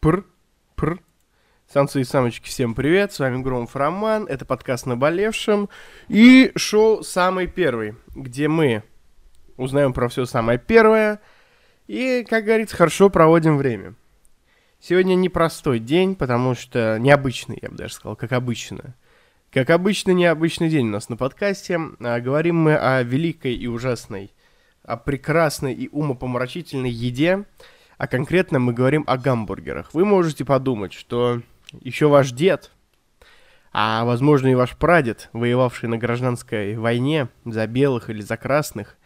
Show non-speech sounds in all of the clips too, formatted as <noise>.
Пр, пр. Самцы и самочки, всем привет, с вами Громов Роман, это подкаст «Наболевшим» и шоу «Самый первый», где мы узнаем про все самое первое и, как говорится, хорошо проводим время. Сегодня непростой день, потому что необычный, я бы даже сказал, как обычно. Как обычно, необычный день у нас на подкасте. А, говорим мы о великой и ужасной, о прекрасной и умопомрачительной еде, а конкретно мы говорим о гамбургерах. Вы можете подумать, что еще ваш дед, а возможно и ваш прадед, воевавший на гражданской войне за белых или за красных,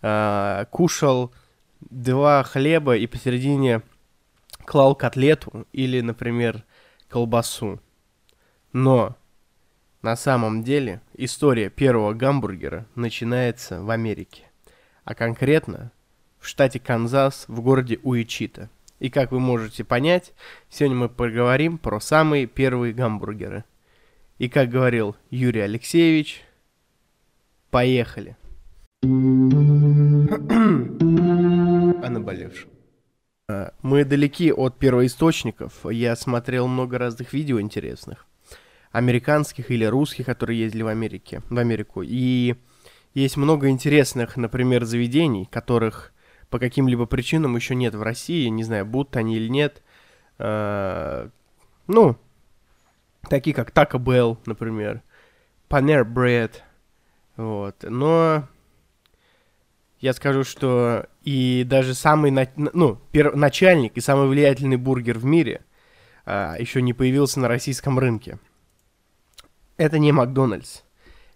э, кушал два хлеба и посередине клал котлету или, например, колбасу. Но на самом деле история первого гамбургера начинается в Америке, а конкретно в штате Канзас в городе Уичита. И как вы можете понять, сегодня мы поговорим про самые первые гамбургеры. И как говорил Юрий Алексеевич, поехали. <clears throat> О наболевшем. А, мы далеки от первоисточников. Я смотрел много разных видео интересных. Американских или русских, которые ездили в Америке, в Америку. И есть много интересных, например, заведений, которых по каким-либо причинам еще нет в России, не знаю, будут они или нет. Э, ну, такие как Taco Bell, например, Paner Bread, вот. Но я скажу, что и даже самый, ну, начальник и самый влиятельный бургер в мире а, еще не появился на российском рынке. Это не Макдональдс,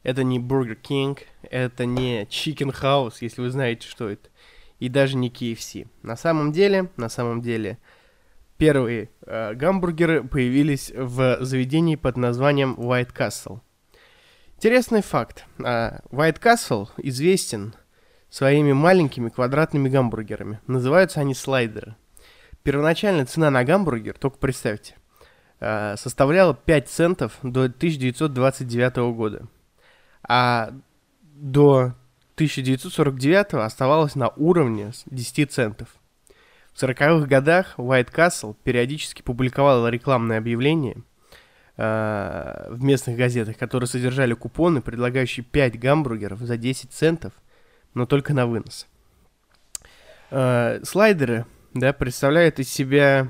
это не Бургер Кинг, это не Chicken House, если вы знаете, что это и даже не KFC. На самом деле, на самом деле, первые э, гамбургеры появились в заведении под названием White Castle. Интересный факт. Э, White Castle известен своими маленькими квадратными гамбургерами. Называются они слайдеры. Первоначальная цена на гамбургер, только представьте, э, составляла 5 центов до 1929 года. А до 1949 оставалась на уровне 10 центов. В 40-х годах White Castle периодически публиковала рекламные объявления э, в местных газетах, которые содержали купоны, предлагающие 5 гамбургеров за 10 центов, но только на вынос. Э, слайдеры да, представляют из себя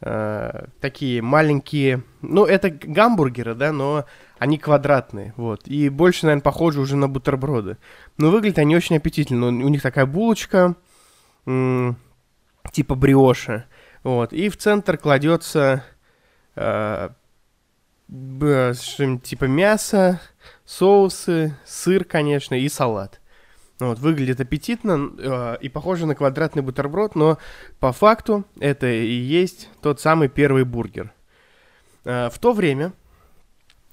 э, такие маленькие, ну это гамбургеры, да, но они квадратные, вот. И больше, наверное, похожи уже на бутерброды. Но выглядят они очень аппетитно. У них такая булочка, м- типа бриоши, вот. И в центр кладется э, что-нибудь типа мясо, соусы, сыр, конечно, и салат. Вот, выглядит аппетитно э, и похоже на квадратный бутерброд, но по факту это и есть тот самый первый бургер. Э, в то время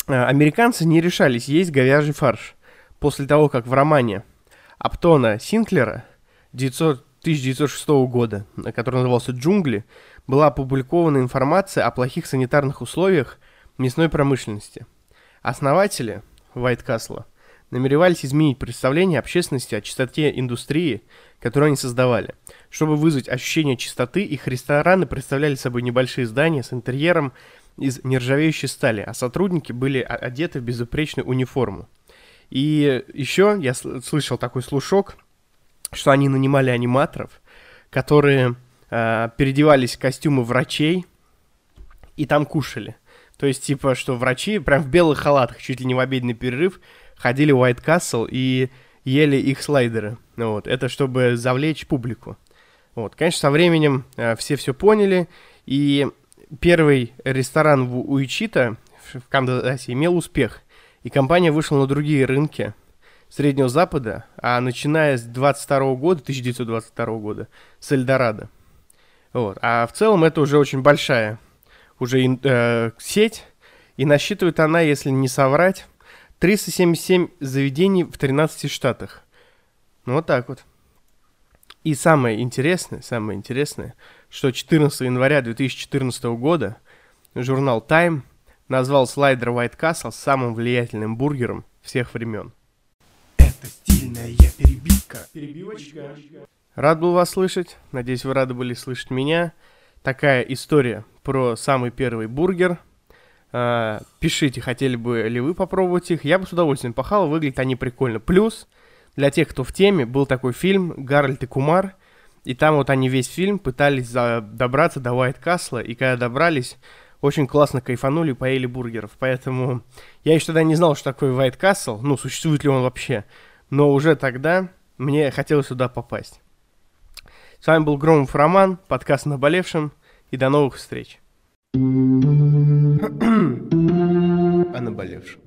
Э, американцы не решались есть говяжий фарш после того, как в романе Аптона Синклера 900, 1906 года, который назывался «Джунгли», была опубликована информация о плохих санитарных условиях мясной промышленности. Основатели White Castle намеревались изменить представление общественности о чистоте индустрии, которую они создавали. Чтобы вызвать ощущение чистоты, их рестораны представляли собой небольшие здания с интерьером, из нержавеющей стали, а сотрудники были одеты в безупречную униформу. И еще я слышал такой слушок, что они нанимали аниматоров, которые э, переодевались в костюмы врачей и там кушали. То есть, типа, что врачи прям в белых халатах, чуть ли не в обеденный перерыв, ходили в White Castle и ели их слайдеры. Вот. Это чтобы завлечь публику. Вот. Конечно, со временем э, все все поняли, и первый ресторан в Уичита в Канзасе имел успех, и компания вышла на другие рынки Среднего Запада, а начиная с 22 года, 1922 года, с Эльдорадо. Вот. А в целом это уже очень большая уже э, сеть, и насчитывает она, если не соврать, 377 заведений в 13 штатах. Ну вот так вот. И самое интересное, самое интересное, что 14 января 2014 года журнал Time назвал слайдер White Castle самым влиятельным бургером всех времен. Это стильная перебивка. Перебивочка. Рад был вас слышать. Надеюсь, вы рады были слышать меня. такая история про самый первый бургер. А, пишите, хотели бы ли вы попробовать их. Я бы с удовольствием пахал, выглядят они прикольно. Плюс, для тех, кто в теме, был такой фильм «Гарольд и Кумар», и там вот они весь фильм пытались добраться до Уайт Касла, и когда добрались, очень классно кайфанули, поели бургеров. Поэтому я еще тогда не знал, что такое Уайт Касл, ну, существует ли он вообще. Но уже тогда мне хотелось сюда попасть. С вами был Громов Роман, подкаст «Наболевшим», и до новых встреч. О наболевшем.